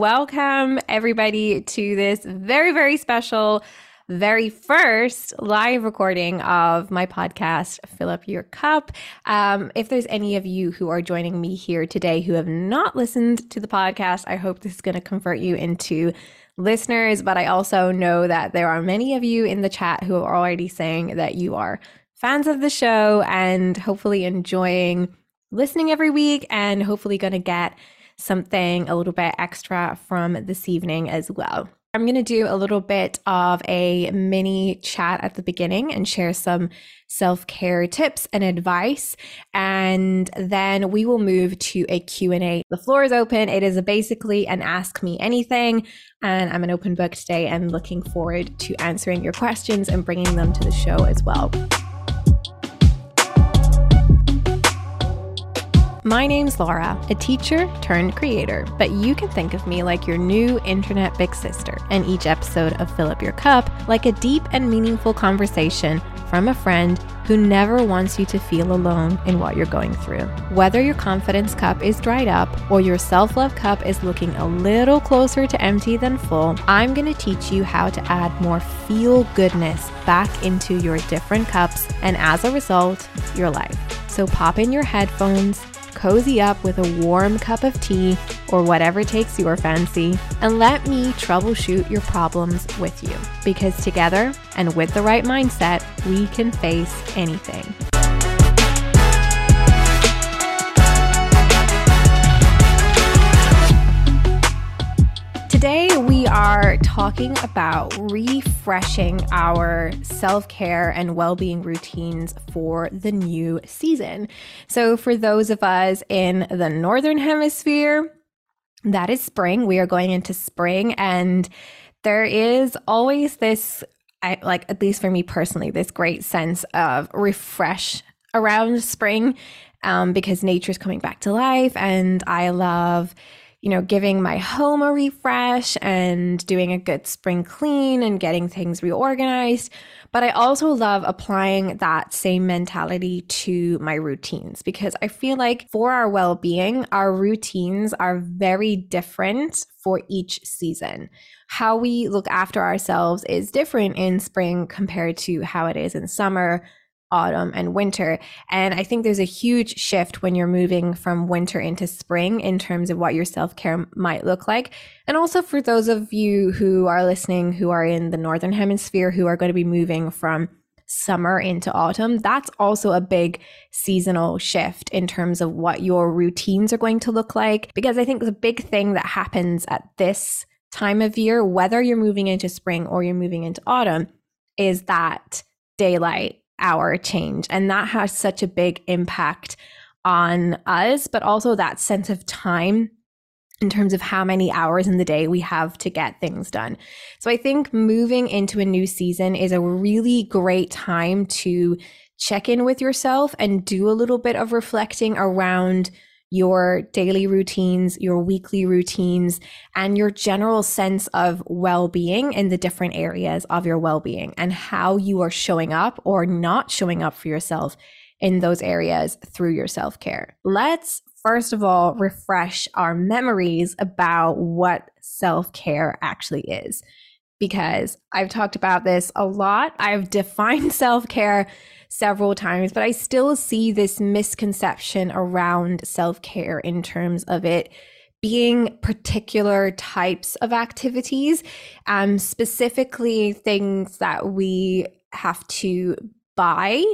Welcome, everybody, to this very, very special, very first live recording of my podcast, Fill Up Your Cup. Um, if there's any of you who are joining me here today who have not listened to the podcast, I hope this is going to convert you into listeners. But I also know that there are many of you in the chat who are already saying that you are fans of the show and hopefully enjoying listening every week and hopefully going to get something a little bit extra from this evening as well. I'm going to do a little bit of a mini chat at the beginning and share some self-care tips and advice and then we will move to a Q&A. The floor is open. It is basically an ask me anything and I'm an open book today and looking forward to answering your questions and bringing them to the show as well. My name's Laura, a teacher turned creator, but you can think of me like your new internet big sister, and each episode of Fill Up Your Cup like a deep and meaningful conversation from a friend who never wants you to feel alone in what you're going through. Whether your confidence cup is dried up or your self love cup is looking a little closer to empty than full, I'm to teach you how to add more feel goodness back into your different cups and as a result, your life. So pop in your headphones cozy up with a warm cup of tea or whatever takes your fancy, and let me troubleshoot your problems with you. Because together and with the right mindset, we can face anything. Today, we are talking about refreshing our self care and well being routines for the new season. So, for those of us in the Northern Hemisphere, that is spring. We are going into spring, and there is always this, I, like, at least for me personally, this great sense of refresh around spring um, because is coming back to life, and I love you know, giving my home a refresh and doing a good spring clean and getting things reorganized. But I also love applying that same mentality to my routines because I feel like for our well being, our routines are very different for each season. How we look after ourselves is different in spring compared to how it is in summer autumn and winter. And I think there's a huge shift when you're moving from winter into spring in terms of what your self care might look like. And also for those of you who are listening who are in the Northern Hemisphere who are going to be moving from summer into autumn, that's also a big seasonal shift in terms of what your routines are going to look like. Because I think the big thing that happens at this time of year, whether you're moving into spring or you're moving into autumn, is that daylight hour change. And that has such a big impact on us, but also that sense of time in terms of how many hours in the day we have to get things done. So I think moving into a new season is a really great time to check in with yourself and do a little bit of reflecting around your daily routines, your weekly routines, and your general sense of well being in the different areas of your well being and how you are showing up or not showing up for yourself in those areas through your self care. Let's first of all refresh our memories about what self care actually is. Because I've talked about this a lot. I've defined self care several times, but I still see this misconception around self care in terms of it being particular types of activities, um, specifically things that we have to buy.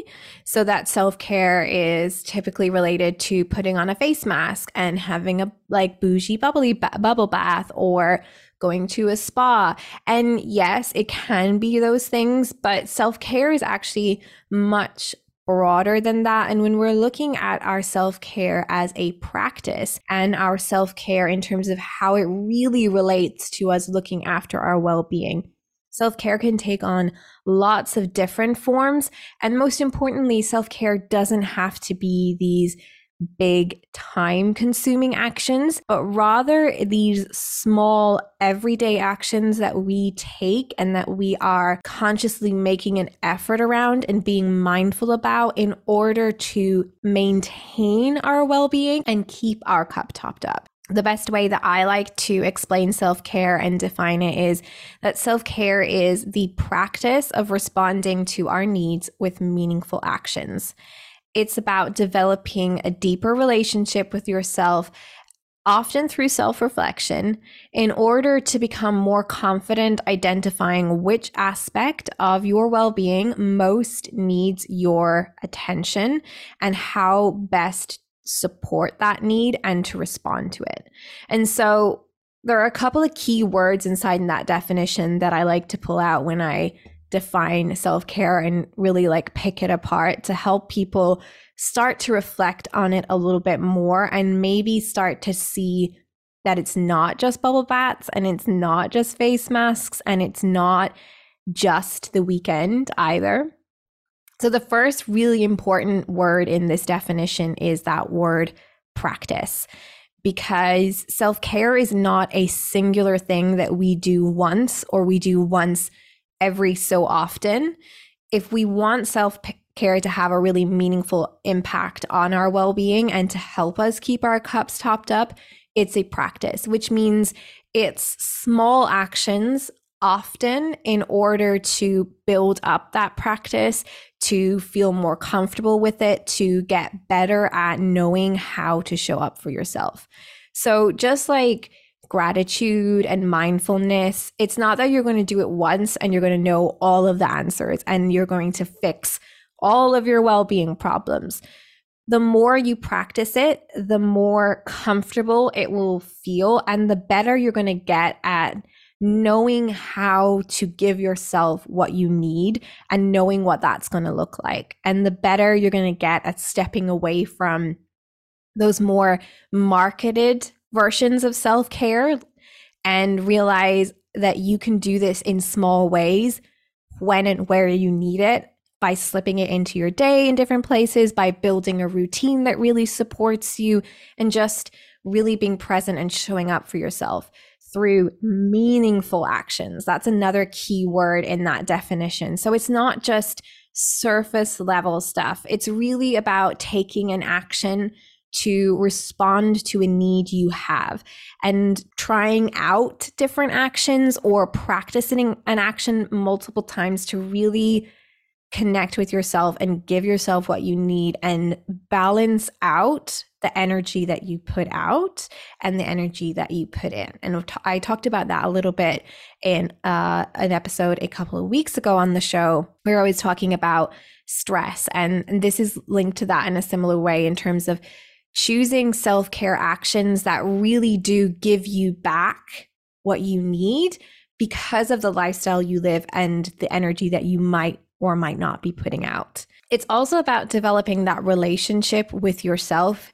So that self-care is typically related to putting on a face mask and having a like bougie bubbly ba- bubble bath or going to a spa. And yes, it can be those things, but self-care is actually much broader than that. And when we're looking at our self care as a practice and our self care in terms of how it really relates to us looking after our well being, Self care can take on lots of different forms. And most importantly, self care doesn't have to be these big time consuming actions, but rather these small everyday actions that we take and that we are consciously making an effort around and being mindful about in order to maintain our well being and keep our cup topped up. the best way that I like to explain self care and define it is that self care is the practice of responding to our needs with meaningful actions. It's about developing a deeper relationship with yourself, often through self reflection, in order to become more confident identifying which aspect of your well being most needs your attention and how best support that need and to respond to it. And so there are a couple of key words inside in that definition that I like to pull out when I define self care and really like pick it apart to help people start to reflect on it a little bit more and maybe start to see that it's not just bubble baths and it's not just face masks and it's not just the weekend either. So, the first really important word in this definition is that word practice, because self care is not a singular thing that we do once or we do once every so often. If we want self care to have a really meaningful impact on our well being and to help us keep our cups topped up, it's a practice, which means it's small actions often in order to build up that practice, to feel more comfortable with it, to get better at knowing how to show up for yourself. So, just like gratitude and mindfulness, it's not that you're going to do it once and you're going to know all of the answers and you're going to fix all of your well being problems. The more you practice it, the more comfortable it will feel, and the better you're going to get at knowing how to give yourself what you need and knowing what that's going to look like. And the better you're going to get at stepping away from those more marketed versions of self care and realize that you can do this in small ways when and where you need it by slipping it into your day in different places, by building a routine that really supports you, and just really being present and showing up for yourself through meaningful actions. That's another key word in that definition. So it's not just surface level stuff, it's really about taking an action to respond to a need you have and trying out different actions or practicing an action multiple times to really connect with yourself and give yourself what you need and balance out the energy that you put out and the energy that you put in. And I talked about that a little bit in uh, an episode a couple of weeks ago on the show. We are always talking about stress, and, and this is linked to that in a similar way in terms of choosing self care actions that really do give you back what you need because of the lifestyle you live and the energy that you might or might not be putting out. It's also about developing that relationship with yourself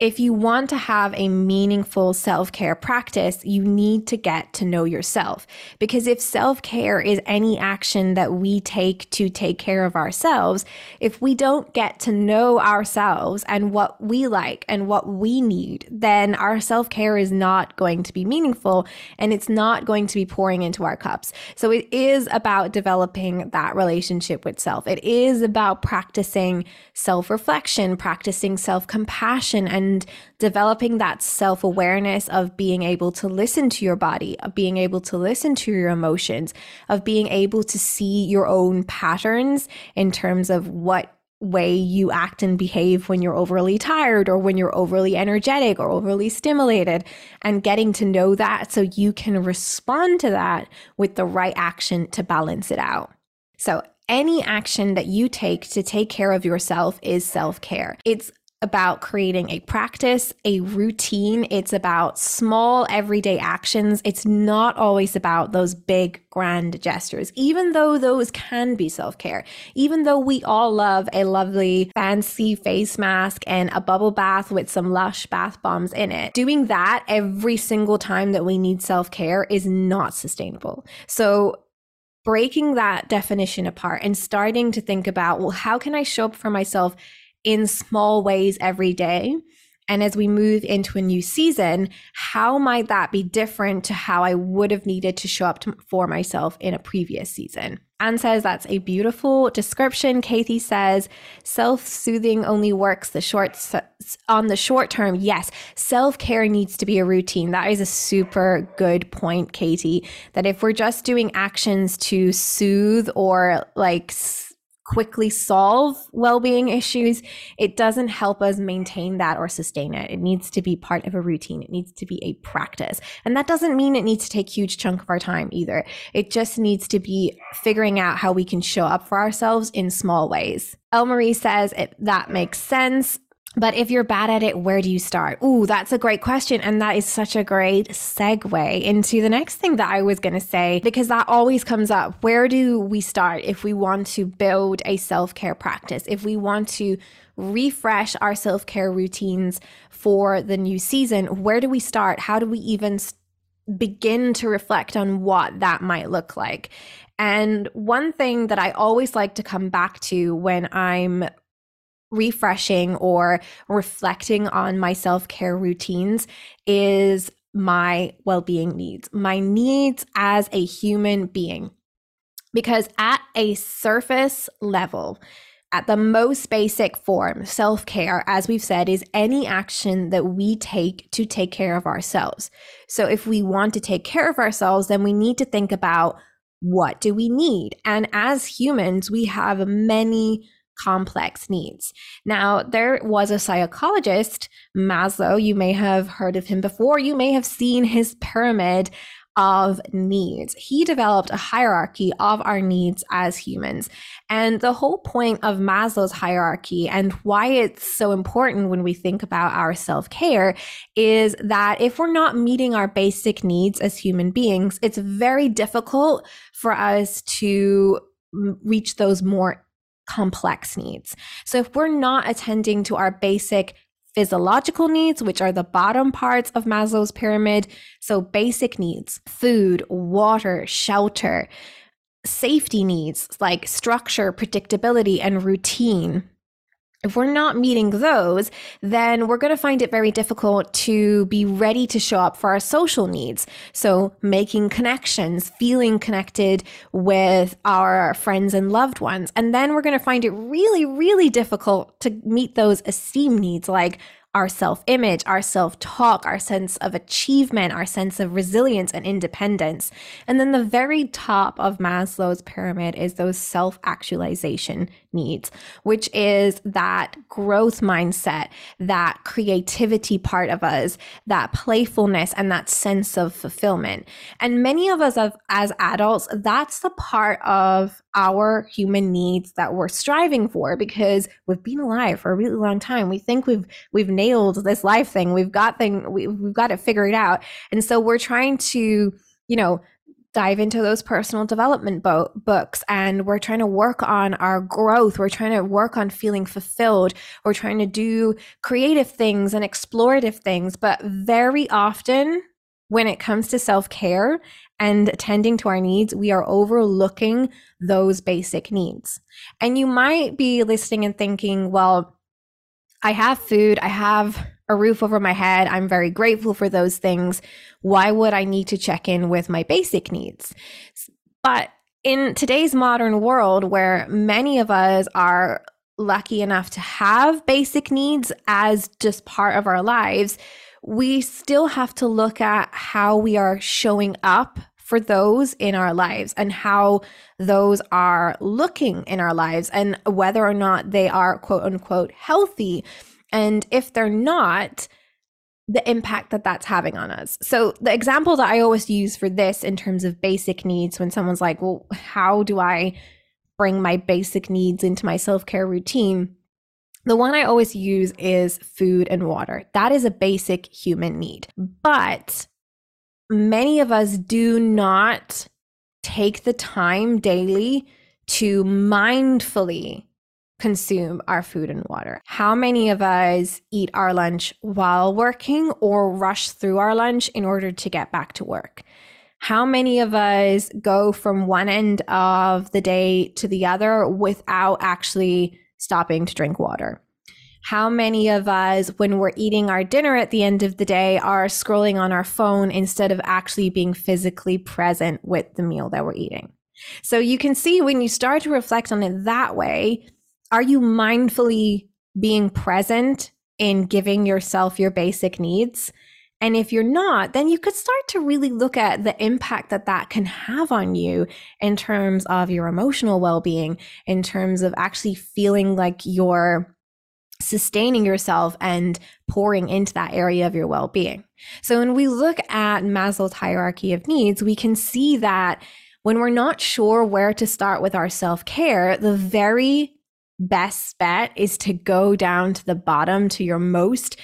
if you want to have a meaningful self care practice, you need to get to know yourself. Because if self care is any action that we take to take care of ourselves, if we don't get to know ourselves and what we like and what we need, then our self care is not going to be meaningful and it's not going to be pouring into our cups. So it is about developing that relationship with self. It is about practicing self reflection, practicing self compassion, and and developing that self awareness of being able to listen to your body, of being able to listen to your emotions, of being able to see your own patterns in terms of what way you act and behave when you're overly tired or when you're overly energetic or overly stimulated and getting to know that so you can respond to that with the right action to balance it out. So, any action that you take to take care of yourself is self care. It's about creating a practice, a routine. It's about small everyday actions. It's not always about those big grand gestures, even though those can be self care. Even though we all love a lovely fancy face mask and a bubble bath with some lush bath bombs in it, doing that every single time that we need self care is not sustainable. So breaking that definition apart and starting to think about, well, how can I show up for myself in small ways every day. And as we move into a new season, how might that be different to how I would have needed to show up to, for myself in a previous season? Anne says that's a beautiful description. Kathy says self-soothing only works the short on the short term. Yes, self-care needs to be a routine. That is a super good point, Katie. That if we're just doing actions to soothe or like quickly solve well-being issues it doesn't help us maintain that or sustain it. It needs to be part of a routine. It needs to be a practice. And that doesn't mean it needs to take huge chunk of our time either. It just needs to be figuring out how we can show up for ourselves in small ways. Elmarie says it, that makes sense but if you're bad at it, where do you start? Ooh, that's a great question. And that is such a great segue into the next thing that I was going to say, because that always comes up. Where do we start if we want to build a self care practice? If we want to refresh our self care routines for the new season, where do we start? How do we even begin to reflect on what that might look like? And one thing that I always like to come back to when I'm refreshing or reflecting on my self care routines is my well being needs, my needs as a human being. Because at a surface level, at the most basic form, self care, as we've said, is any action that we take to take care of ourselves. So, if we want to take care of ourselves, then we need to think about what do we need? And as humans, we have many complex needs. Now, there was a psychologist, Maslow, you may have heard of him before, you may have seen his pyramid of needs. He developed a hierarchy of our needs as humans. And the whole point of Maslow's hierarchy and why it's so important when we think about our self care is that if we're not meeting our basic needs as human beings, it's very difficult for us to reach those more complex needs. So if we're not attending to our basic physiological needs, which are the bottom parts of Maslow's pyramid, so basic needs, food, water, shelter, safety needs like structure, predictability, and routine if we're not meeting those, then we're going to find it very difficult to be ready to show up for our social needs. So, making connections, feeling connected with our friends and loved ones. And then we're going to find it really, really difficult to meet those esteem needs like our self image, our self talk, our sense of achievement, our sense of resilience and independence. And then the very top of Maslow's pyramid is those self actualization needs, which is that growth mindset, that creativity part of us, that playfulness, and that sense of fulfillment. And many of us as adults, that's the part of our human needs that we're striving for because we've been alive for a really long time. We think we've we've nailed this life thing. We've got thing we, we've got it figured out. And so we're trying to, you know, dive into those personal development bo- books and we're trying to work on our growth. We're trying to work on feeling fulfilled. We're trying to do creative things and explorative things. But very often, when it comes to self care and attending to our needs, we are overlooking those basic needs. And you might be listening and thinking, well, I have food, I have a roof over my head. I'm very grateful for those things. Why would I need to check in with my basic needs? But in today's modern world, where many of us are lucky enough to have basic needs as just part of our lives, we still have to look at how we are showing up for those in our lives and how those are looking in our lives and whether or not they are quote unquote healthy. And if they're not, the impact that that's having on us. So, the example that I always use for this in terms of basic needs when someone's like, well, how do I bring my basic needs into my self care routine? The one I always use is food and water. That is a basic human need. But many of us do not take the time daily to mindfully consume our food and water. How many of us eat our lunch while working or rush through our lunch in order to get back to work? How many of us go from one end of the day to the other without actually stopping to drink water. How many of us, when we're eating our dinner at the end of the day, are scrolling on our phone instead of actually being physically present with the meal that we're eating? So you can see when you start to reflect on it that way, are you mindfully being present in giving yourself your basic needs? And if you're not, then you could start to really look at the impact that that can have on you in terms of your emotional well being, in terms of actually feeling like you're sustaining yourself and pouring into that area of your well being. So when we look at Maslow's hierarchy of needs, we can see that when we're not sure where to start with our self care, the very best bet is to go down to the bottom to your most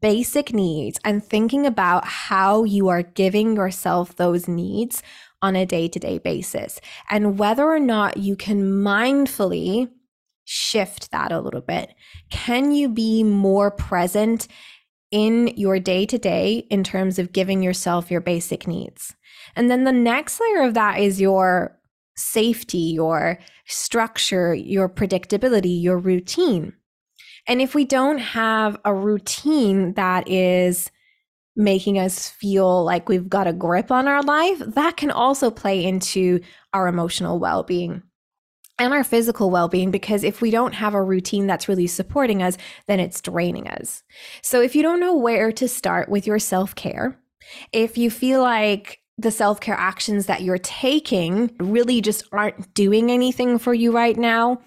basic needs and thinking about how you are giving yourself those needs on a day to day basis and whether or not you can mindfully shift that a little bit. Can you be more present in your day to day in terms of giving yourself your basic needs? And then the next layer of that is your safety, your structure, your predictability, your routine. And if we don't have a routine that is making us feel like we've got a grip on our life, that can also play into our emotional well being and our physical well being because if we don't have a routine that's really supporting us, then it's draining us. So if you don't know where to start with your self care, if you feel like the self care actions that you're taking really just aren't doing anything for you right now,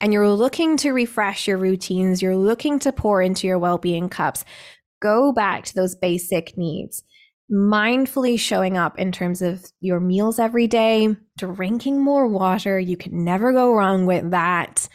and you're looking to refresh your routines, you're looking to pour into your well being cups, go back to those basic needs. Mindfully showing up in terms of your meals every day, drinking more water. You can never go wrong with that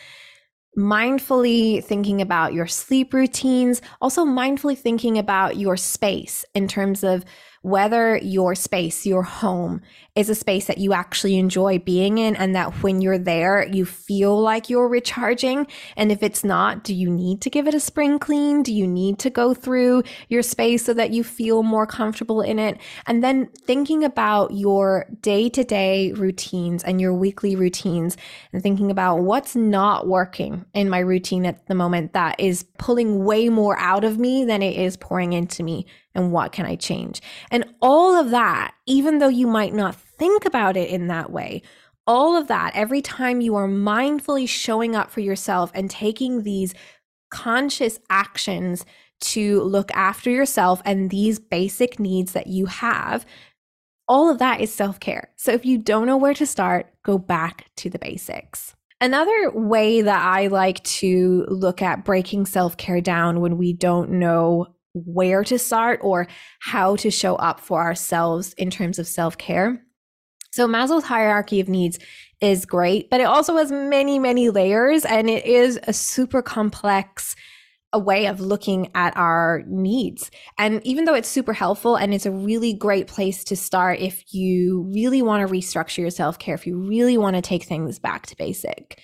mindfully thinking about your sleep routines, also mindfully thinking about your space in terms of whether your space, your home, is a space that you actually enjoy being in and that when you're there, you feel like you're recharging. And if it's not, do you need to give it a spring clean? Do you need to go through your space so that you feel more comfortable in it? And then thinking about your day to day routines and your weekly routines and thinking about what's not working in my routine at the moment that is pulling way more out of me than it is pouring into me and what can I change? And all of that, even though you might not think about it in that way, all of that, every time you are mindfully showing up for yourself and taking these conscious actions to look after yourself and these basic needs that you have, all of that is self care. So if you don't know where to start, go back to the basics. Another way that I like to look at breaking self care down when we don't know where to start or how to show up for ourselves in terms of self care. So, Maslow's hierarchy of needs is great, but it also has many, many layers, and it is a super complex a way of looking at our needs. And even though it's super helpful and it's a really great place to start if you really want to restructure your self care, if you really want to take things back to basic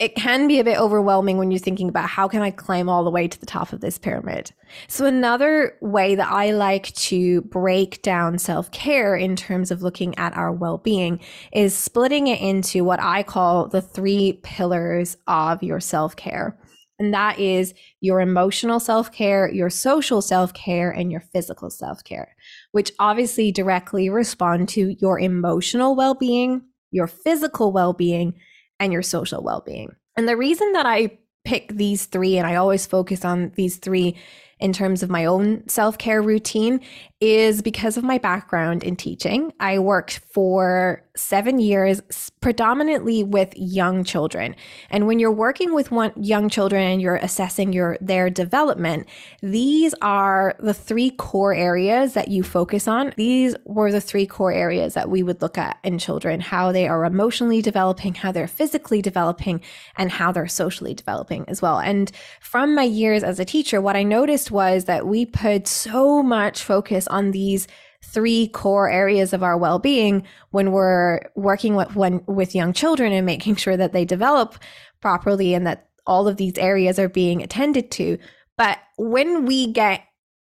it can be a bit overwhelming when you're thinking about how can I climb all the way to the top of this pyramid. So another way that I like to break down self-care in terms of looking at our well-being is splitting it into what I call the three pillars of your self-care. And that is your emotional self care, your social self care, and your physical self care, which obviously directly respond to your emotional well being, your physical well being, and your social well being. And the reason that I pick these three and I always focus on these three in terms of my own self care routine is because of my background in teaching. I worked for seven years predominantly with young children. And when you're working with one, young children and you're assessing your their development, these are the three core areas that you focus on. These were the three core areas that we would look at in children, how they are emotionally developing, how they're physically developing, and how they're socially developing as well. And from my years as a teacher, what I noticed was that we put so much focus on these three core areas of our well-being when we're working with when with young children and making sure that they develop properly and that all of these areas are being attended to but when we get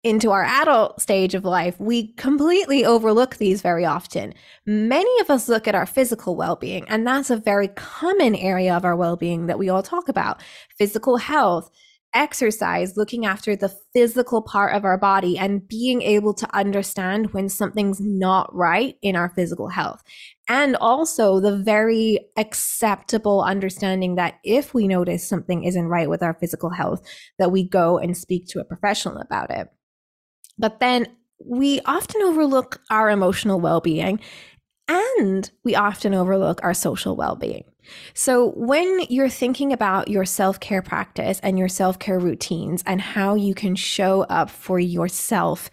into our adult stage of life, we completely overlook these very often. Many of us look at our physical well being, and that's a very common area of our well being that we all talk about physical health, exercise, looking after the physical part of our body and being able to understand when something's not right in our physical health. And also the very acceptable understanding that if we notice something isn't right with our physical health, that we go and speak to a professional about it. But then we often overlook our emotional well being and we often overlook our social well being. So, when you're thinking about your self care practice and your self care routines and how you can show up for yourself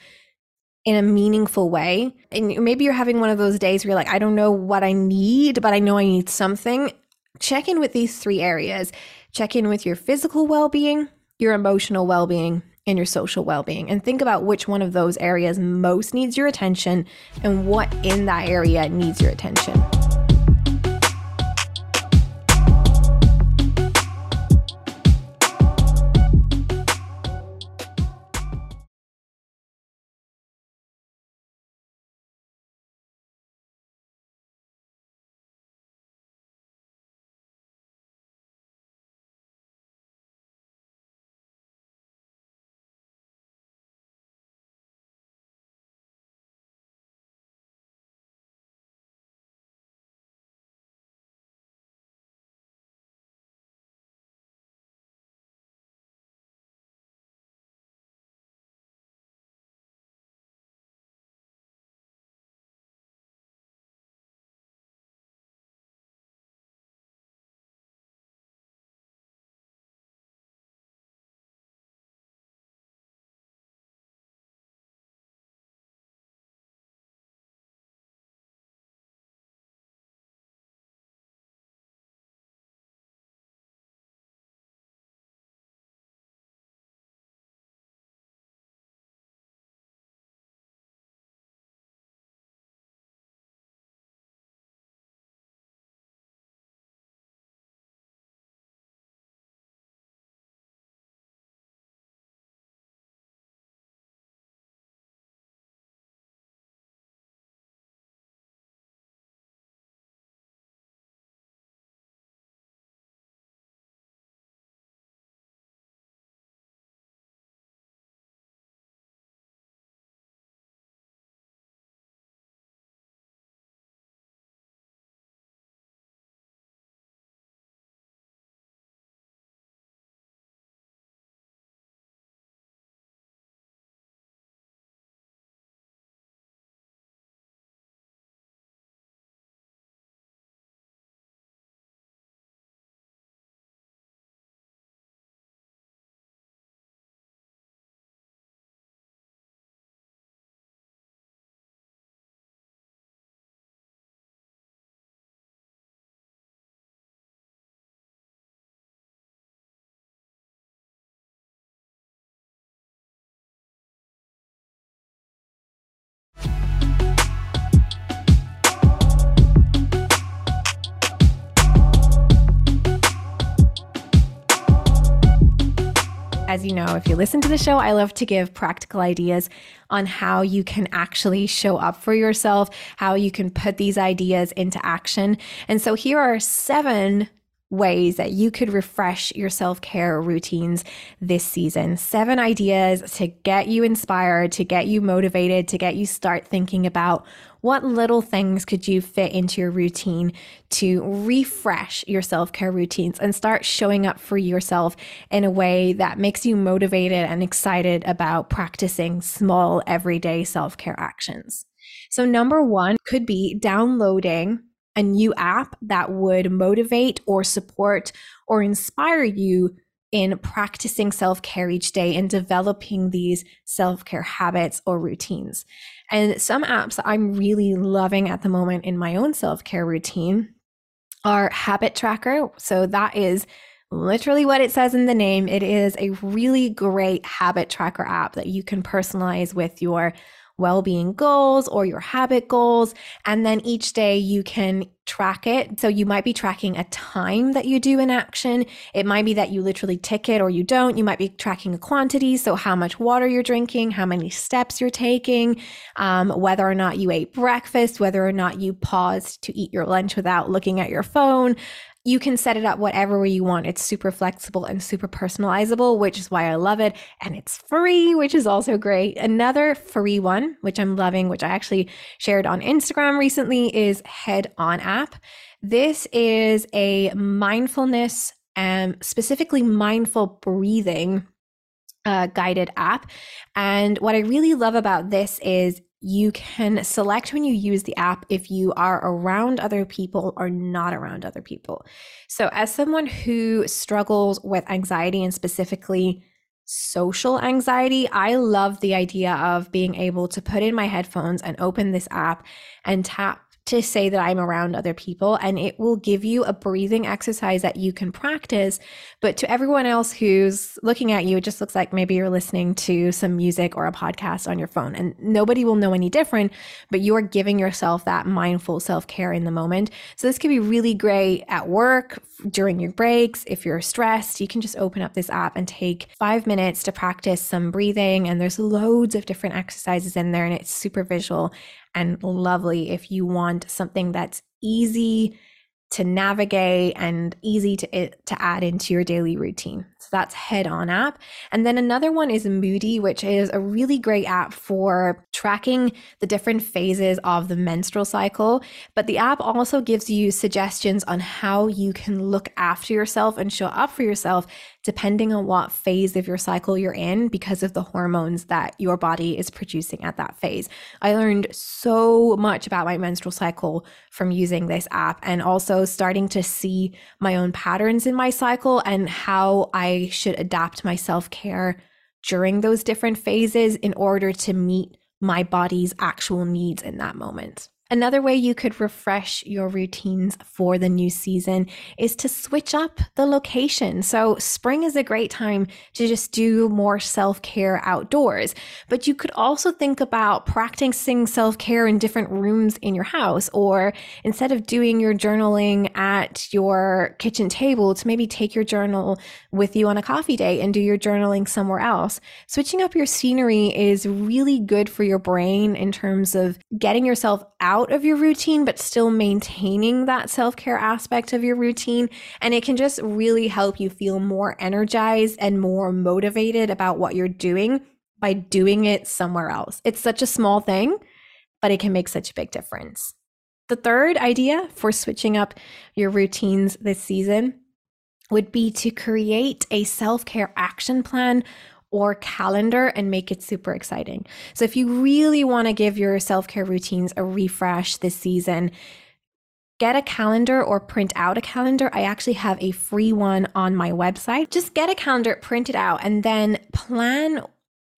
in a meaningful way, and maybe you're having one of those days where you're like, I don't know what I need, but I know I need something, check in with these three areas. Check in with your physical well being, your emotional well being, and your social well being. And think about which one of those areas most needs your attention and what in that area needs your attention. As you know, if you listen to the show, I love to give practical ideas on how you can actually show up for yourself, how you can put these ideas into action. And so here are seven ways that you could refresh your self care routines this season. Seven ideas to get you inspired, to get you motivated, to get you start thinking about what little things could you fit into your routine to refresh your self care routines and start showing up for yourself in a way that makes you motivated and excited about practicing small, everyday self care actions? So, number one could be downloading a new app that would motivate or support or inspire you in practicing self care each day and developing these self care habits or routines. And some apps that I'm really loving at the moment in my own self care routine are Habit Tracker. So that is literally what it says in the name. It is a really great habit tracker app that you can personalize with your well being goals or your habit goals. And then each day you can track it. So you might be tracking a time that you do an action. It might be that you literally tick it or you don't. You might be tracking a quantity. So how much water you're drinking, how many steps you're taking, um, whether or not you ate breakfast, whether or not you paused to eat your lunch without looking at your phone you can set it up whatever way you want. It's super flexible and super personalizable, which is why I love it. And it's free, which is also great. Another free one, which I'm loving, which I actually shared on Instagram recently, is HeadOn app. This is a mindfulness and specifically mindful breathing uh, guided app. And what I really love about this is you can select when you use the app if you are around other people or not around other people. So, as someone who struggles with anxiety and specifically social anxiety, I love the idea of being able to put in my headphones and open this app and tap to say that I'm around other people and it will give you a breathing exercise that you can practice. But to everyone else who's looking at you, it just looks like maybe you're listening to some music or a podcast on your phone and nobody will know any different, but you are giving yourself that mindful self care in the moment. So this could be really great at work during your breaks. If you're stressed, you can just open up this app and take five minutes to practice some breathing. And there's loads of different exercises in there and it's super visual and lovely if you want something that's easy to navigate and easy to to add into your daily routine. So that's HeadOn app. And then another one is Moody, which is a really great app for tracking the different phases of the menstrual cycle, but the app also gives you suggestions on how you can look after yourself and show up for yourself depending on what phase of your cycle you're in because of the hormones that your body is producing at that phase. I learned so much about my menstrual cycle from using this app and also starting to see my own patterns in my cycle and how I should adapt my self care during those different phases in order to meet my body's actual needs in that moment. Another way you could refresh your routines for the new season is to switch up the location. So, spring is a great time to just do more self care outdoors, but you could also think about practicing self care in different rooms in your house, or instead of doing your journaling at your kitchen table, to maybe take your journal with you on a coffee date and do your journaling somewhere else. Switching up your scenery is really good for your brain in terms of getting yourself out out of your routine, but still maintaining that self care aspect of your routine. And it can just really help you feel more energized and more motivated about what you're doing by doing it somewhere else. It's such a small thing, but it can make such a big difference. The third idea for switching up your routines this season would be to create a self care action plan or calendar and make it super exciting. So if you really want to give your self-care routines a refresh this season, get a calendar or print out a calendar. I actually have a free one on my website. Just get a calendar, print it out, and then plan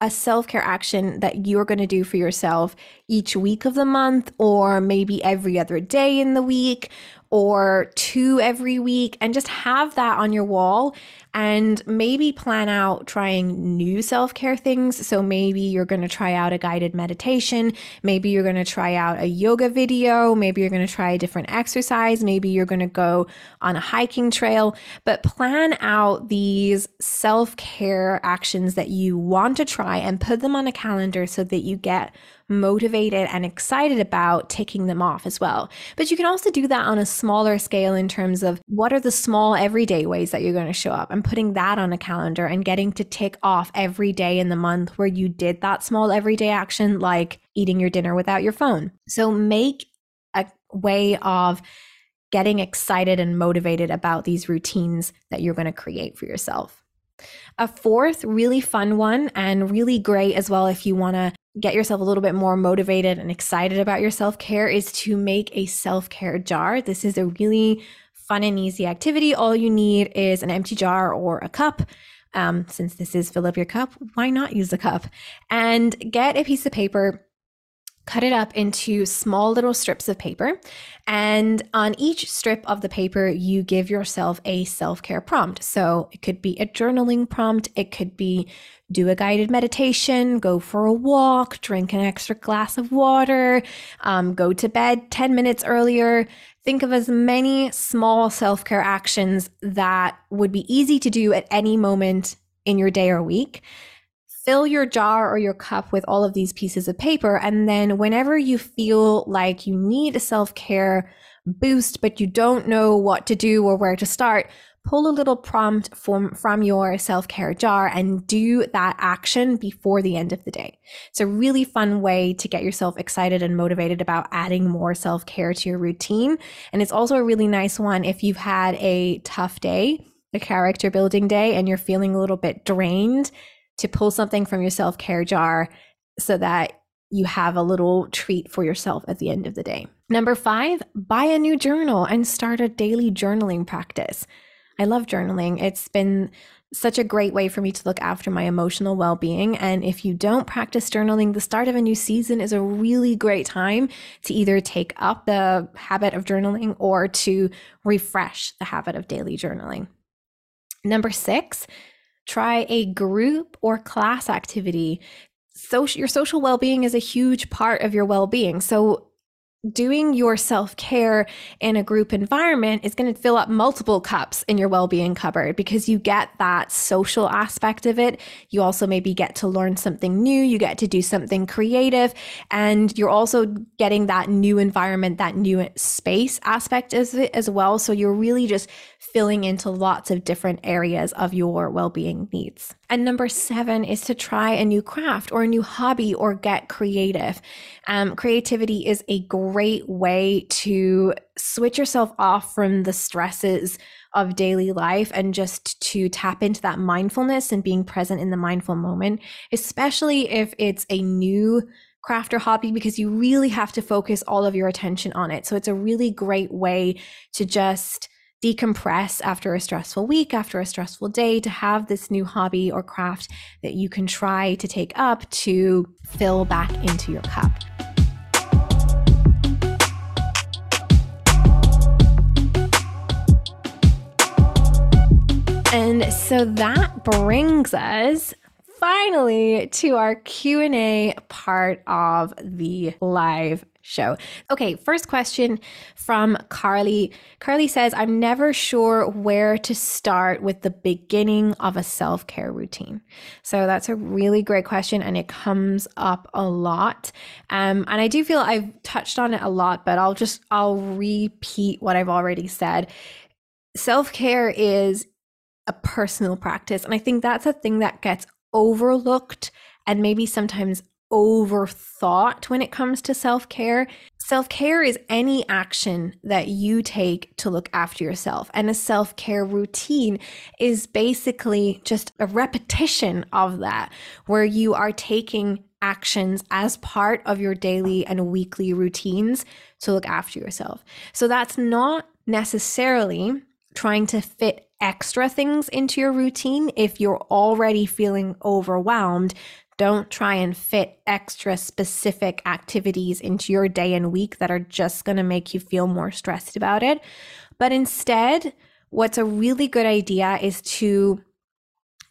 a self care action that you're going to do for yourself each week of the month, or maybe every other day in the week, or two every week, and just have that on your wall and maybe plan out trying new self care things. So maybe you're going to try out a guided meditation. Maybe you're going to try out a yoga video. Maybe you're going to try a different exercise. Maybe you're going to go on a hiking trail. But plan out these self care actions that you want to try and put them on a calendar so that you get motivated and excited about taking them off as well. But you can also do that on a smaller scale in terms of what are the small everyday ways that you're going to show up and putting that on a calendar and getting to tick off every day in the month where you did that small everyday action, like eating your dinner without your phone. So make a way of getting excited and motivated about these routines that you're going to create for yourself. A fourth really fun one and really great as well if you want to get yourself a little bit more motivated and excited about your self care is to make a self care jar. This is a really fun and easy activity. All you need is an empty jar or a cup. Um, since this is fill up your cup, why not use a cup? And get a piece of paper cut it up into small little strips of paper. And on each strip of the paper, you give yourself a self care prompt. So it could be a journaling prompt, it could be do a guided meditation, go for a walk, drink an extra glass of water, um, go to bed 10 minutes earlier. Think of as many small self care actions that would be easy to do at any moment in your day or week fill your jar or your cup with all of these pieces of paper. And then whenever you feel like you need a self care boost, but you don't know what to do or where to start, pull a little prompt from, from your self care jar and do that action before the end of the day. It's a really fun way to get yourself excited and motivated about adding more self care to your routine. And it's also a really nice one if you've had a tough day, a character building day, and you're feeling a little bit drained to pull something from your self care jar so that you have a little treat for yourself at the end of the day. Number five, buy a new journal and start a daily journaling practice. I love journaling. It's been such a great way for me to look after my emotional well being. And if you don't practice journaling, the start of a new season is a really great time to either take up the habit of journaling or to refresh the habit of daily journaling. Number six, try a group or class activity. So, your social well being is a huge part of your well being. So, doing your self care in a group environment is going to fill up multiple cups in your well being cupboard because you get that social aspect of it. You also maybe get to learn something new, you get to do something creative, and you're also getting that new environment, that new space aspect of it as well. So you're really just filling into lots of different areas of your well being needs. And number seven is to try a new craft or a new hobby or get creative. Um, creativity is a great way to switch yourself off from the stresses of daily life and just to tap into that mindfulness and being present in the mindful moment, especially if it's a new craft or hobby because you really have to focus all of your attention on it. So it's a really great way to just decompress after a stressful week, after a stressful day, to have this new hobby or craft that you can try to take up to fill back into your cup. And so that brings us finally to our Q&A part of the live show. Okay, first question from Carly. Carly says, I'm never sure where to start with the beginning of a self care routine. So that's a really great question and it comes up a lot. Um, and I do feel I've touched on it a lot, but I'll just, I'll repeat what I've already said. Self care is a personal practice. And I think that's a thing that gets overlooked and maybe sometimes overthought when it comes to self care. Self care is any action that you take to look after yourself. And a self care routine is basically just a repetition of that, where you are taking actions as part of your daily and weekly routines to look after yourself. So that's not necessarily trying to fit extra things into your routine if you're already feeling overwhelmed don't try and fit extra specific activities into your day and week that are just going to make you feel more stressed about it. But instead, what's a really good idea is to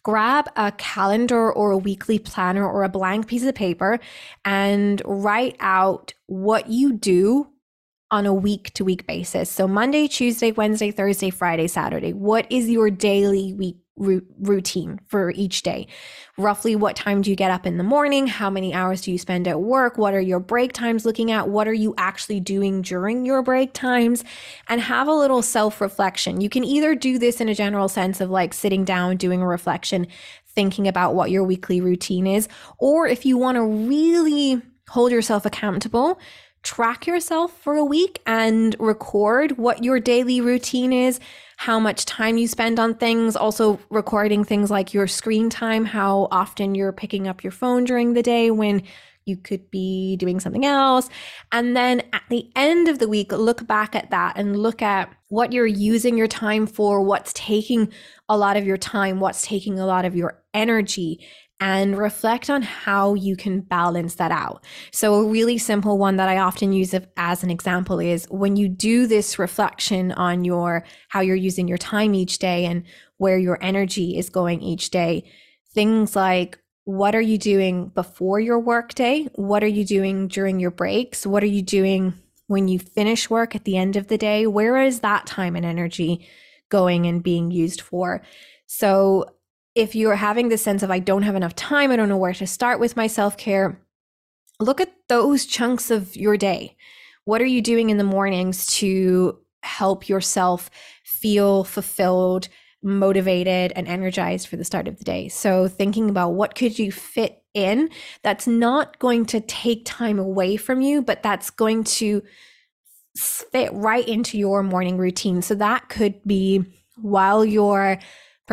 grab a calendar or a weekly planner or a blank piece of paper and write out what you do on a week to week basis. So Monday, Tuesday, Wednesday, Thursday, Friday, Saturday. What is your daily week routine for each day. Roughly what time do you get up in the morning? How many hours do you spend at work? What are your break times looking at? What are you actually doing during your break times? And have a little self reflection. You can either do this in a general sense of like sitting down, doing a reflection, thinking about what your weekly routine is, or if you want to really hold yourself accountable, track yourself for a week and record what your daily routine is, how much time you spend on things, also recording things like your screen time, how often you're picking up your phone during the day when you could be doing something else. And then at the end of the week, look back at that and look at what you're using your time for, what's taking a lot of your time, what's taking a lot of your energy, and reflect on how you can balance that out. So, a really simple one that I often use as an example is when you do this reflection on your how you're using your time each day and where your energy is going each day, things like what are you doing before your work day? What are you doing during your breaks? What are you doing when you finish work at the end of the day? Where is that time and energy going and being used for? So, if you're having this sense of, I don't have enough time, I don't know where to start with my self care, look at those chunks of your day. What are you doing in the mornings to help yourself feel fulfilled, motivated and energized for the start of the day. So thinking about what could you fit in that's not going to take time away from you, but that's going to fit right into your morning routine. So that could be while you're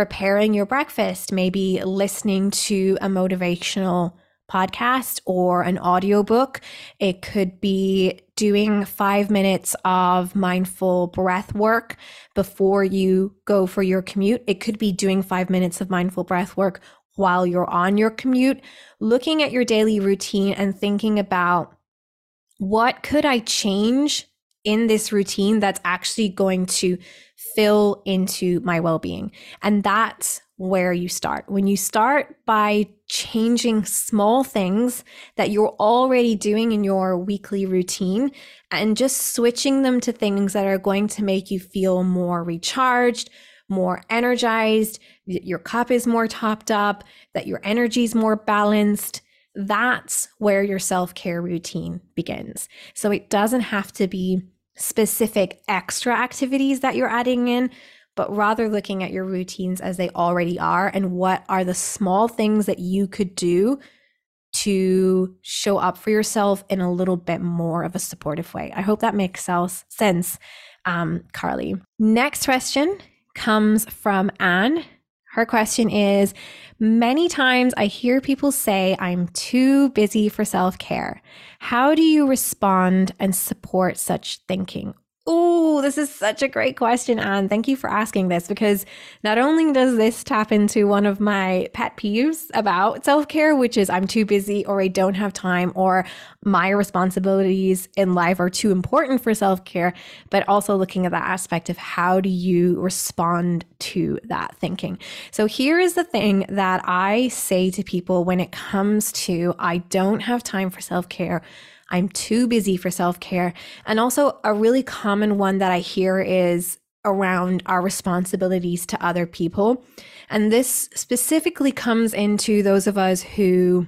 preparing your breakfast, maybe listening to a motivational podcast or an audiobook. It could be doing five minutes of mindful breath work before you go for your commute. It could be doing five minutes of mindful breath work while you're on your commute, looking at your daily routine and thinking about what could I change in this routine that's actually going to fill into my well being. And that's where you start. When you start by changing small things that you're already doing in your weekly routine and just switching them to things that are going to make you feel more recharged, more energized, your cup is more topped up, that your energy is more balanced. That's where your self care routine begins. So it doesn't have to be specific extra activities that you're adding in, but rather looking at your routines as they already are and what are the small things that you could do to show up for yourself in a little bit more of a supportive way. I hope that makes sense, um, Carly. Next question comes from Anne. Her question is Many times I hear people say, I'm too busy for self care. How do you respond and support such thinking? Oh, this is such a great question, Anne. Thank you for asking this because not only does this tap into one of my pet peeves about self care, which is I'm too busy or I don't have time or my responsibilities in life are too important for self care, but also looking at that aspect of how do you respond to that thinking. So here is the thing that I say to people when it comes to I don't have time for self care I'm too busy for self care. And also, a really common one that I hear is around our responsibilities to other people. And this specifically comes into those of us who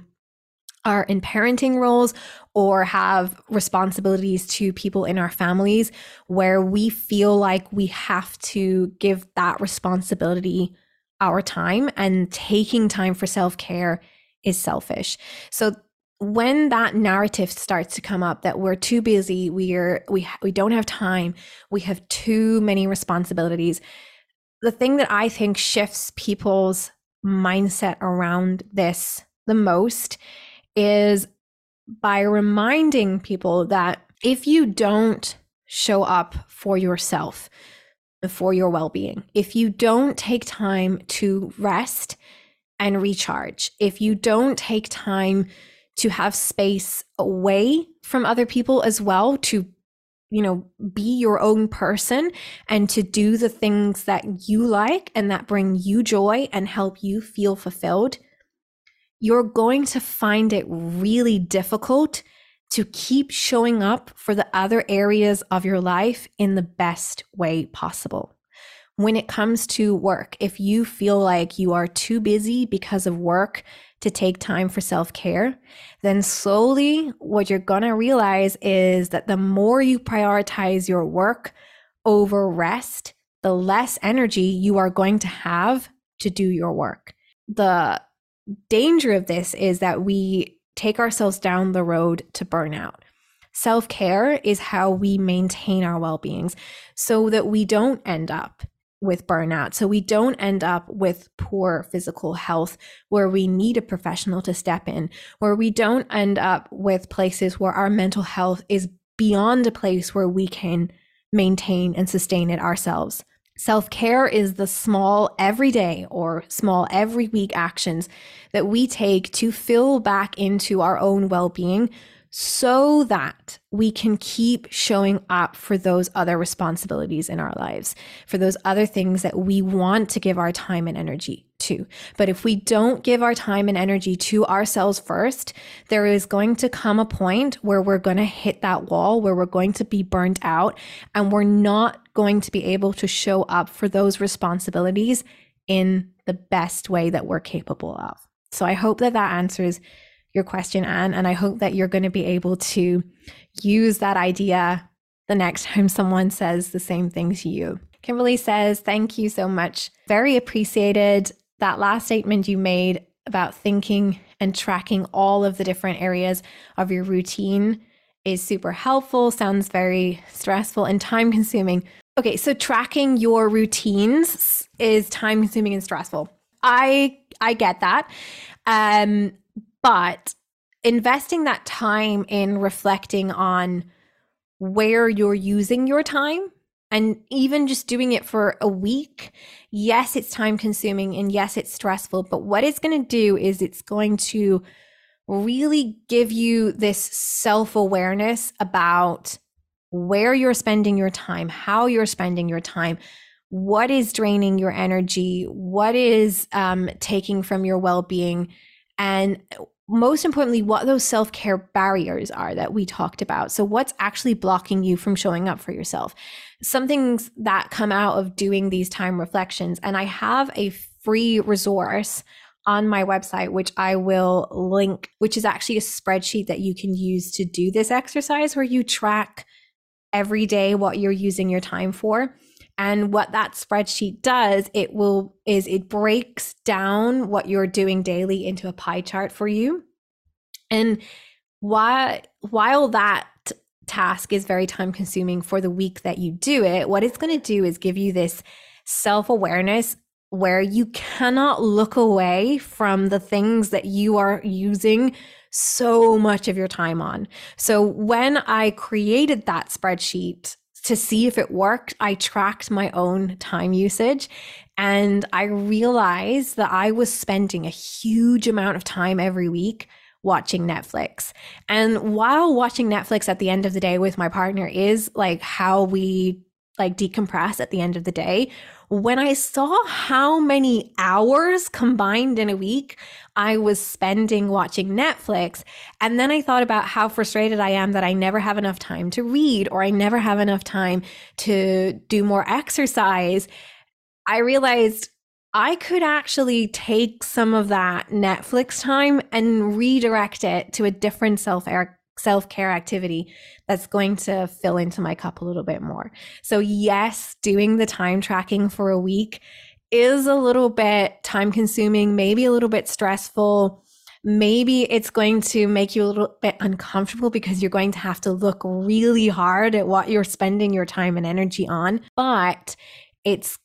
are in parenting roles or have responsibilities to people in our families where we feel like we have to give that responsibility our time and taking time for self care is selfish. So when that narrative starts to come up that we're too busy, we're we we don't have time, we have too many responsibilities. The thing that I think shifts people's mindset around this the most is by reminding people that if you don't show up for yourself, for your well being, if you don't take time to rest and recharge, if you don't take time to have space away from other people as well to you know be your own person and to do the things that you like and that bring you joy and help you feel fulfilled you're going to find it really difficult to keep showing up for the other areas of your life in the best way possible. When it comes to work if you feel like you are too busy because of work to take time for self care, then slowly what you're going to realize is that the more you prioritize your work over rest, the less energy you are going to have to do your work. The danger of this is that we take ourselves down the road to burnout. Self care is how we maintain our well beings so that we don't end up with burnout. So we don't end up with poor physical health where we need a professional to step in, where we don't end up with places where our mental health is beyond a place where we can maintain and sustain it ourselves. Self care is the small everyday or small every week actions that we take to fill back into our own well being so that we can keep showing up for those other responsibilities in our lives, for those other things that we want to give our time and energy to. But if we don't give our time and energy to ourselves first, there is going to come a point where we're going to hit that wall, where we're going to be burnt out, and we're not going to be able to show up for those responsibilities in the best way that we're capable of. So I hope that that answers your question, Anne. And I hope that you're going to be able to use that idea the next time someone says the same thing to you. Kimberly says, Thank you so much. Very appreciated. That last statement you made about thinking and tracking all of the different areas of your routine is super helpful, sounds very stressful and time consuming. Okay, so tracking your routines is time consuming and stressful. I I get that. Um but investing that time in reflecting on where you're using your time and even just doing it for a week, yes, it's time consuming and yes, it's stressful. But what it's going to do is it's going to really give you this self awareness about where you're spending your time, how you're spending your time, what is draining your energy, what is um, taking from your well being, and most importantly, what those self care barriers are that we talked about. So, what's actually blocking you from showing up for yourself? Some things that come out of doing these time reflections. And I have a free resource on my website, which I will link, which is actually a spreadsheet that you can use to do this exercise where you track every day what you're using your time for. And what that spreadsheet does, it will is it breaks down what you're doing daily into a pie chart for you. And while while that task is very time consuming for the week that you do it, what it's going to do is give you this self-awareness where you cannot look away from the things that you are using so much of your time on. So when I created that spreadsheet, to see if it worked, I tracked my own time usage and I realized that I was spending a huge amount of time every week watching Netflix. And while watching Netflix at the end of the day with my partner is like how we like decompress at the end of the day, when I saw how many hours combined in a week I was spending watching Netflix, and then I thought about how frustrated I am that I never have enough time to read or I never have enough time to do more exercise, I realized I could actually take some of that Netflix time and redirect it to a different self self care activity that's going to fill into my cup a little bit more. So, yes, doing the time tracking for a week is a little bit time consuming, maybe a little bit stressful. Maybe it's going to make you a little bit uncomfortable because you're going to have to look really hard at what you're spending your time and energy on. But it's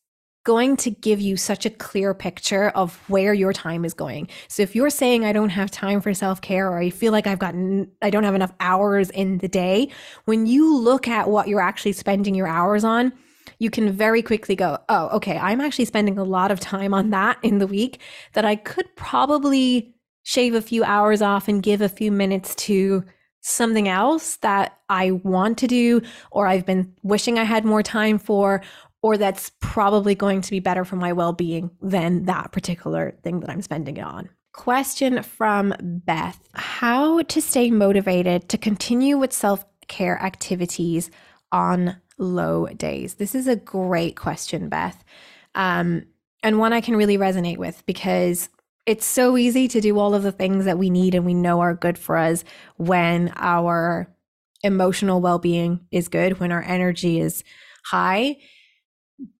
going to give you such a clear picture of where your time is going. So if you're saying I don't have time for self-care or I feel like I've gotten I don't have enough hours in the day, when you look at what you're actually spending your hours on, you can very quickly go, "Oh, okay, I'm actually spending a lot of time on that in the week that I could probably shave a few hours off and give a few minutes to something else that I want to do or I've been wishing I had more time for or that's probably going to be better for my well being than that particular thing that I'm spending it on. Question from Beth How to stay motivated to continue with self care activities on low days? This is a great question, Beth, um, and one I can really resonate with because it's so easy to do all of the things that we need and we know are good for us when our emotional well being is good, when our energy is high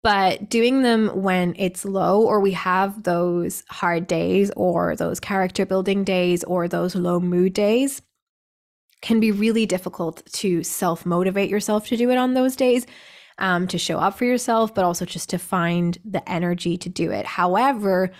but doing them when it's low or we have those hard days or those character building days or those low mood days can be really difficult to self motivate yourself to do it on those days um, to show up for yourself but also just to find the energy to do it. However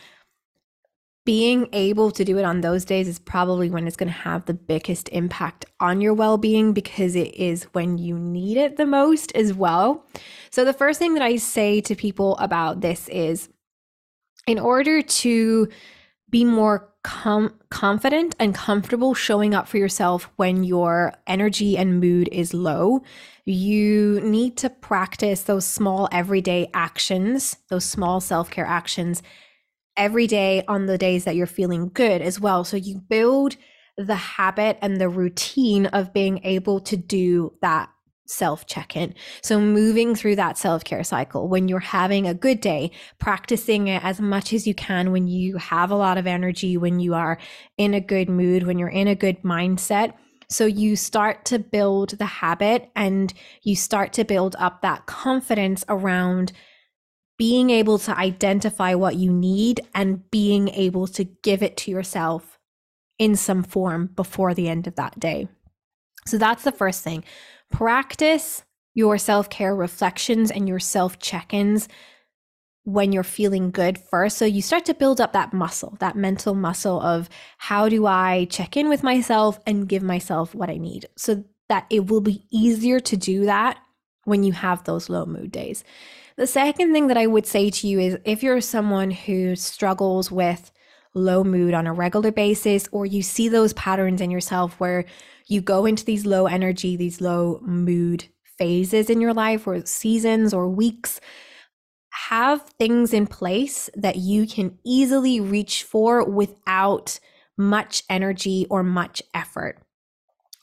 being able to do it on those days is probably when it's going to have the biggest impact on your well being because it is when you need it the most as well. So, the first thing that I say to people about this is in order to be more com- confident and comfortable showing up for yourself when your energy and mood is low, you need to practice those small everyday actions, those small self care actions every day on the days that you're feeling good as well. So you build the habit and the routine of being able to do that self check in. So, moving through that self care cycle when you're having a good day, practicing it as much as you can when you have a lot of energy, when you are in a good mood, when you're in a good mindset. So, you start to build the habit and you start to build up that confidence around being able to identify what you need and being able to give it to yourself in some form before the end of that day. So, that's the first thing practice your self care reflections and your self check ins when you're feeling good first. So you start to build up that muscle, that mental muscle of how do I check in with myself and give myself what I need so that it will be easier to do that when you have those low mood days. The second thing that I would say to you is if you're someone who struggles with low mood on a regular basis, or you see those patterns in yourself where you go into these low energy, these low mood phases in your life, or seasons or weeks, have things in place that you can easily reach for without much energy or much effort.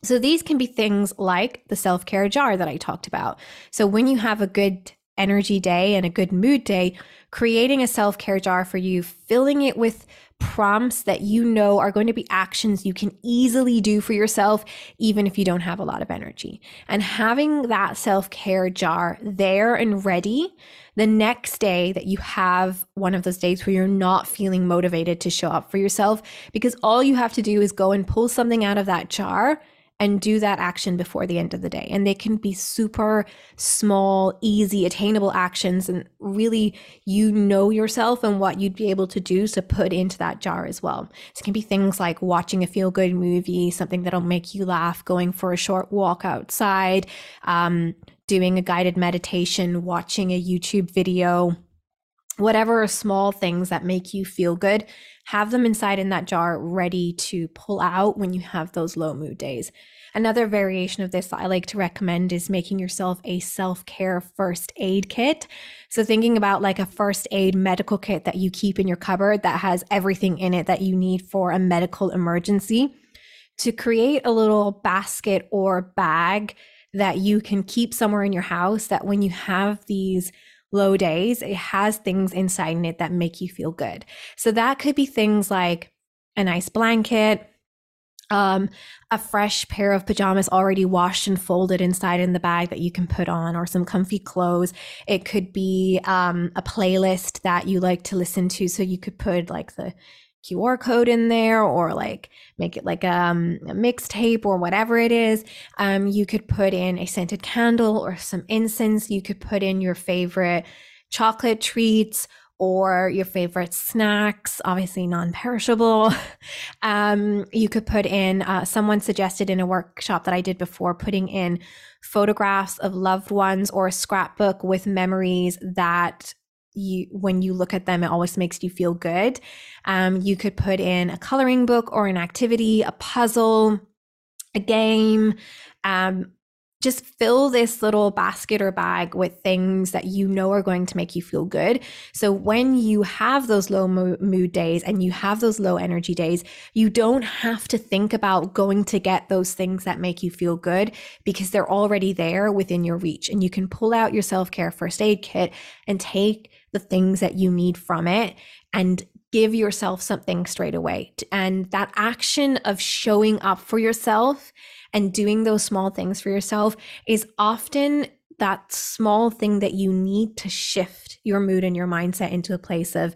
So, these can be things like the self care jar that I talked about. So, when you have a good energy day and a good mood day, creating a self care jar for you, filling it with prompts that you know are going to be actions you can easily do for yourself, even if you don't have a lot of energy. And having that self care jar there and ready the next day that you have one of those days where you're not feeling motivated to show up for yourself, because all you have to do is go and pull something out of that jar and do that action before the end of the day. And they can be super small, easy, attainable actions. And really, you know yourself and what you'd be able to do to put into that jar as well. So it can be things like watching a feel good movie, something that'll make you laugh, going for a short walk outside, um, doing a guided meditation, watching a YouTube video whatever small things that make you feel good, have them inside in that jar ready to pull out when you have those low mood days. Another variation of this that I like to recommend is making yourself a self care first aid kit. So, thinking about like a first aid medical kit that you keep in your cupboard that has everything in it that you need for a medical emergency. To create a little basket or bag that you can keep somewhere in your house that when you have these low days, it has things inside in it that make you feel good. So that could be things like a nice blanket, um, a fresh pair of pajamas already washed and folded inside in the bag that you can put on, or some comfy clothes. It could be um, a playlist that you like to listen to. So you could put like the QR code in there or like make it like um, a mixtape or whatever it is. Um, you could put in a scented candle or some incense. You could put in your favorite chocolate treats or your favorite snacks, obviously non perishable. um, you could put in, uh, someone suggested in a workshop that I did before, putting in photographs of loved ones or a scrapbook with memories that you when you look at them it always makes you feel good um, you could put in a coloring book or an activity a puzzle a game um, just fill this little basket or bag with things that you know are going to make you feel good. So when you have those low mood days and you have those low energy days, you don't have to think about going to get those things that make you feel good because they're already there within your reach. And you can pull out your self care first aid kit and take the things that you need from it and give yourself something straight away. And that action of showing up for yourself and doing those small things for yourself is often that small thing that you need to shift your mood and your mindset into a place of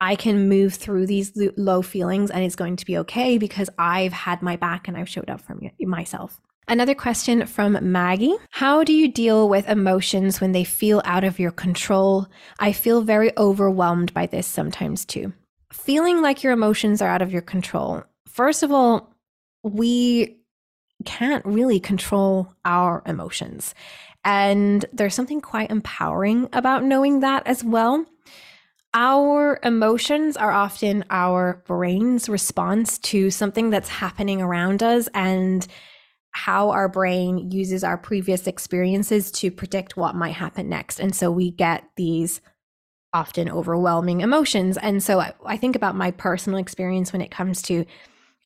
I can move through these low feelings and it's going to be okay because I've had my back and I've showed up for myself. Another question from Maggie How do you deal with emotions when they feel out of your control? I feel very overwhelmed by this sometimes too. Feeling like your emotions are out of your control. First of all, we can't really control our emotions. And there's something quite empowering about knowing that as well. Our emotions are often our brain's response to something that's happening around us and how our brain uses our previous experiences to predict what might happen next. And so we get these often overwhelming emotions. And so I, I think about my personal experience when it comes to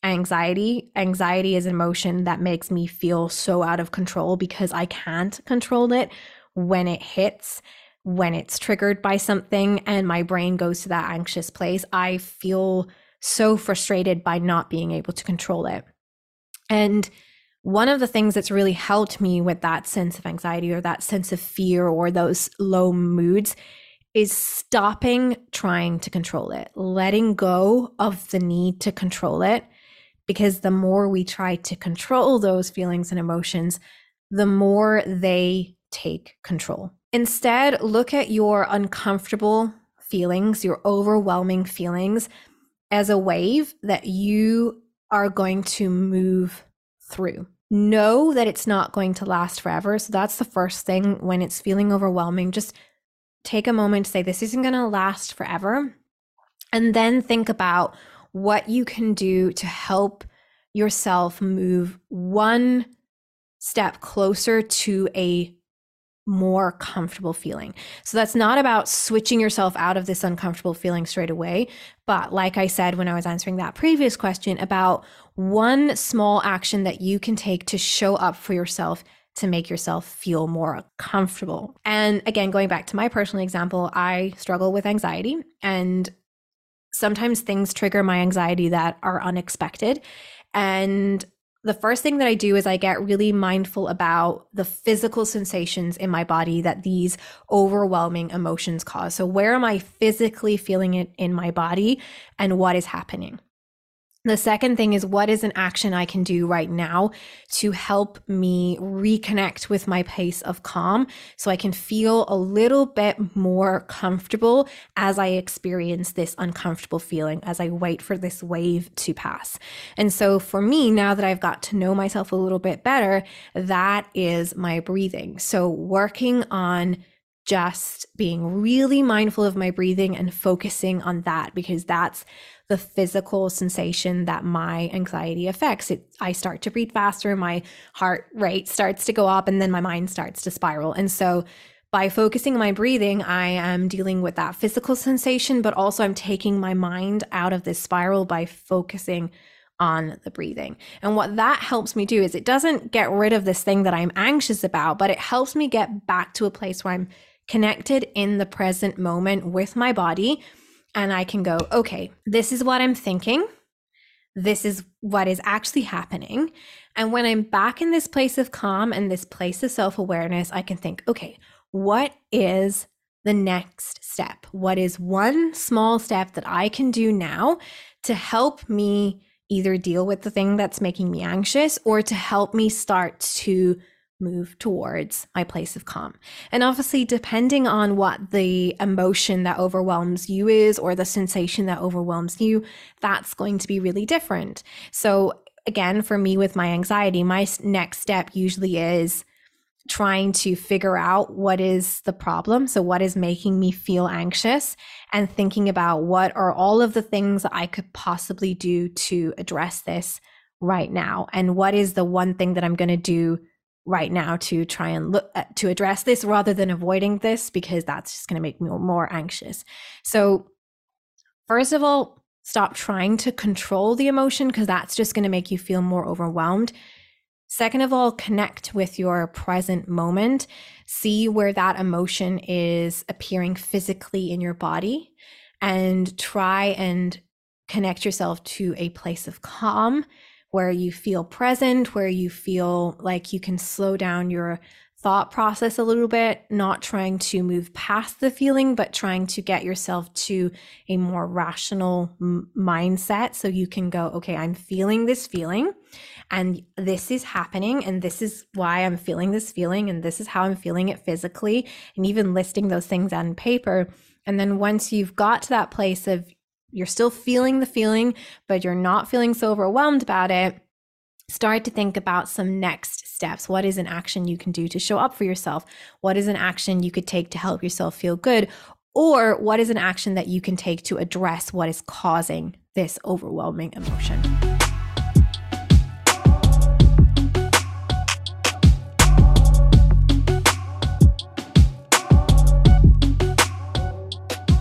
anxiety. Anxiety is an emotion that makes me feel so out of control because I can't control it when it hits, when it's triggered by something, and my brain goes to that anxious place. I feel so frustrated by not being able to control it. And one of the things that's really helped me with that sense of anxiety or that sense of fear or those low moods is stopping trying to control it, letting go of the need to control it. Because the more we try to control those feelings and emotions, the more they take control. Instead, look at your uncomfortable feelings, your overwhelming feelings, as a wave that you are going to move through. Know that it's not going to last forever. So that's the first thing when it's feeling overwhelming. Just take a moment to say, This isn't going to last forever. And then think about what you can do to help yourself move one step closer to a more comfortable feeling. So that's not about switching yourself out of this uncomfortable feeling straight away, but like I said when I was answering that previous question about one small action that you can take to show up for yourself to make yourself feel more comfortable. And again, going back to my personal example, I struggle with anxiety and sometimes things trigger my anxiety that are unexpected. And the first thing that I do is I get really mindful about the physical sensations in my body that these overwhelming emotions cause. So, where am I physically feeling it in my body and what is happening? The second thing is what is an action I can do right now to help me reconnect with my pace of calm so I can feel a little bit more comfortable as I experience this uncomfortable feeling, as I wait for this wave to pass. And so for me, now that I've got to know myself a little bit better, that is my breathing. So working on just being really mindful of my breathing and focusing on that because that's the physical sensation that my anxiety affects. It, I start to breathe faster, my heart rate starts to go up, and then my mind starts to spiral. And so, by focusing on my breathing, I am dealing with that physical sensation, but also I'm taking my mind out of this spiral by focusing on the breathing. And what that helps me do is it doesn't get rid of this thing that I'm anxious about, but it helps me get back to a place where I'm connected in the present moment with my body and I can go, okay, this is what I'm thinking. This is what is actually happening. And when I'm back in this place of calm and this place of self awareness, I can think, okay, what is the next step? What is one small step that I can do now to help me either deal with the thing that's making me anxious or to help me start to move towards my place of calm. And obviously, depending on what the emotion that overwhelms you is or the sensation that overwhelms you, that's going to be really different. So, again, for me with my anxiety, my next step usually is trying to figure out what is the problem. So, what is making me feel anxious, and thinking about what are all of the things I could possibly do to address this right now. And what is the one thing that I'm going to do right now to try and look at, uh, to address this rather than avoiding this because that's just going to make me more anxious. So, first of all, stop trying to control the emotion because that's just going to make you feel more overwhelmed. Second of all, connect with your present moment. See where that emotion is appearing physically in your body and try and connect yourself to a place of calm where you feel present, where you feel like you can slow down your thought process a little bit, not trying to move past the feeling, but trying to get yourself to a more rational m- mindset so you can go, okay, I'm feeling this feeling and this is happening and this is why I'm feeling this feeling and this is how I'm feeling it physically and even listing those things on paper. And then once you've got to that place of you're still feeling the feeling, but you're not feeling so overwhelmed about it, start to think about some next steps. What is an action you can do to show up for yourself? What is an action you could take to help yourself feel good? Or what is an action that you can take to address what is causing this overwhelming emotion?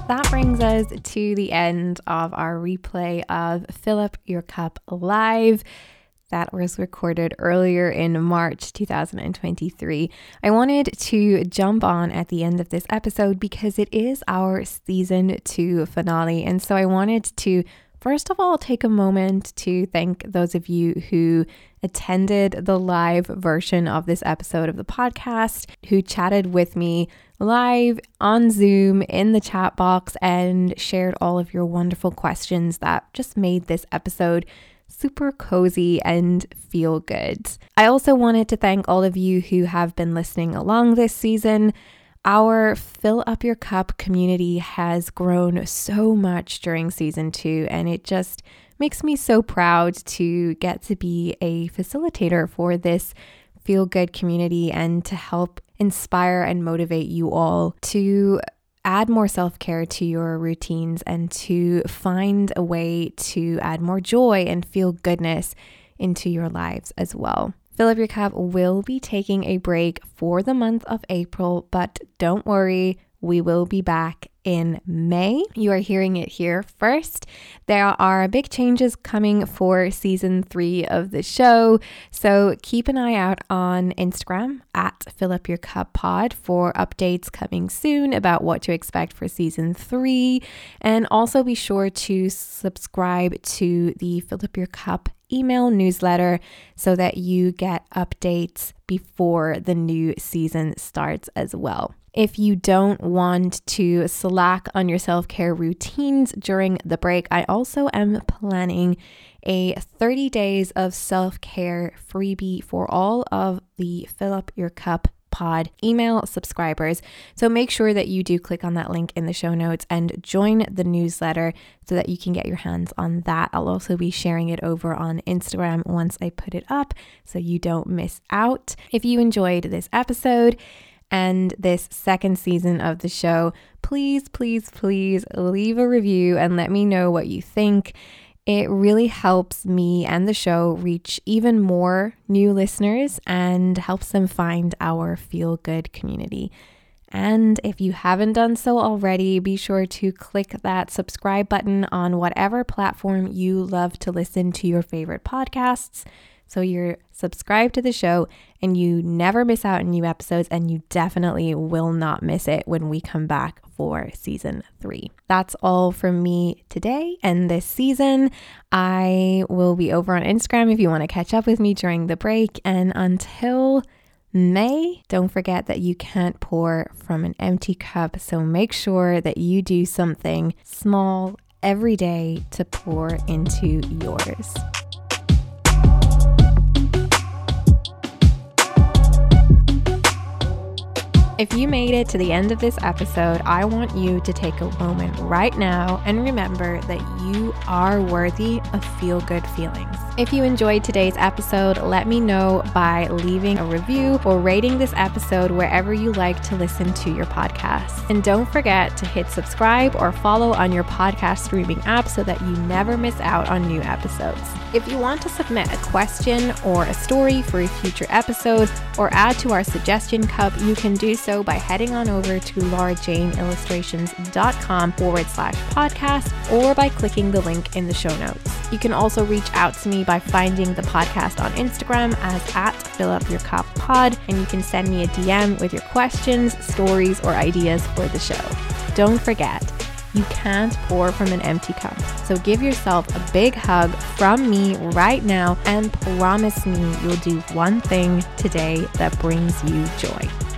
That brings us to the end of our replay of Fill Up Your Cup Live that was recorded earlier in March 2023. I wanted to jump on at the end of this episode because it is our season two finale. And so I wanted to First of all, take a moment to thank those of you who attended the live version of this episode of the podcast, who chatted with me live on Zoom in the chat box and shared all of your wonderful questions that just made this episode super cozy and feel good. I also wanted to thank all of you who have been listening along this season. Our Fill Up Your Cup community has grown so much during season two, and it just makes me so proud to get to be a facilitator for this feel good community and to help inspire and motivate you all to add more self care to your routines and to find a way to add more joy and feel goodness into your lives as well. Up Your Cup will be taking a break for the month of April, but don't worry, we will be back in May. You are hearing it here first. There are big changes coming for season three of the show. So keep an eye out on Instagram at Fill Up Your Cup Pod for updates coming soon about what to expect for season three. And also be sure to subscribe to the Fill Up Your Cup email newsletter so that you get updates before the new season starts as well. If you don't want to slack on your self care routines during the break, I also am planning a 30 days of self care freebie for all of the Fill Up Your Cup pod email subscribers. So make sure that you do click on that link in the show notes and join the newsletter so that you can get your hands on that. I'll also be sharing it over on Instagram once I put it up so you don't miss out. If you enjoyed this episode, and this second season of the show, please, please, please leave a review and let me know what you think. It really helps me and the show reach even more new listeners and helps them find our feel good community. And if you haven't done so already, be sure to click that subscribe button on whatever platform you love to listen to your favorite podcasts. So you're subscribed to the show and you never miss out on new episodes, and you definitely will not miss it when we come back for season three. That's all from me today and this season. I will be over on Instagram if you want to catch up with me during the break. And until May, don't forget that you can't pour from an empty cup. So make sure that you do something small every day to pour into yours. If you made it to the end of this episode, I want you to take a moment right now and remember that you are worthy of feel good feelings. If you enjoyed today's episode, let me know by leaving a review or rating this episode wherever you like to listen to your podcast. And don't forget to hit subscribe or follow on your podcast streaming app so that you never miss out on new episodes. If you want to submit a question or a story for a future episode or add to our suggestion cup, you can do so by heading on over to laurajaneillustrations.com forward slash podcast or by clicking the link in the show notes. You can also reach out to me by finding the podcast on Instagram as at fill up your cup pod, and you can send me a DM with your questions, stories, or ideas for the show. Don't forget, you can't pour from an empty cup. So give yourself a big hug from me right now and promise me you'll do one thing today that brings you joy.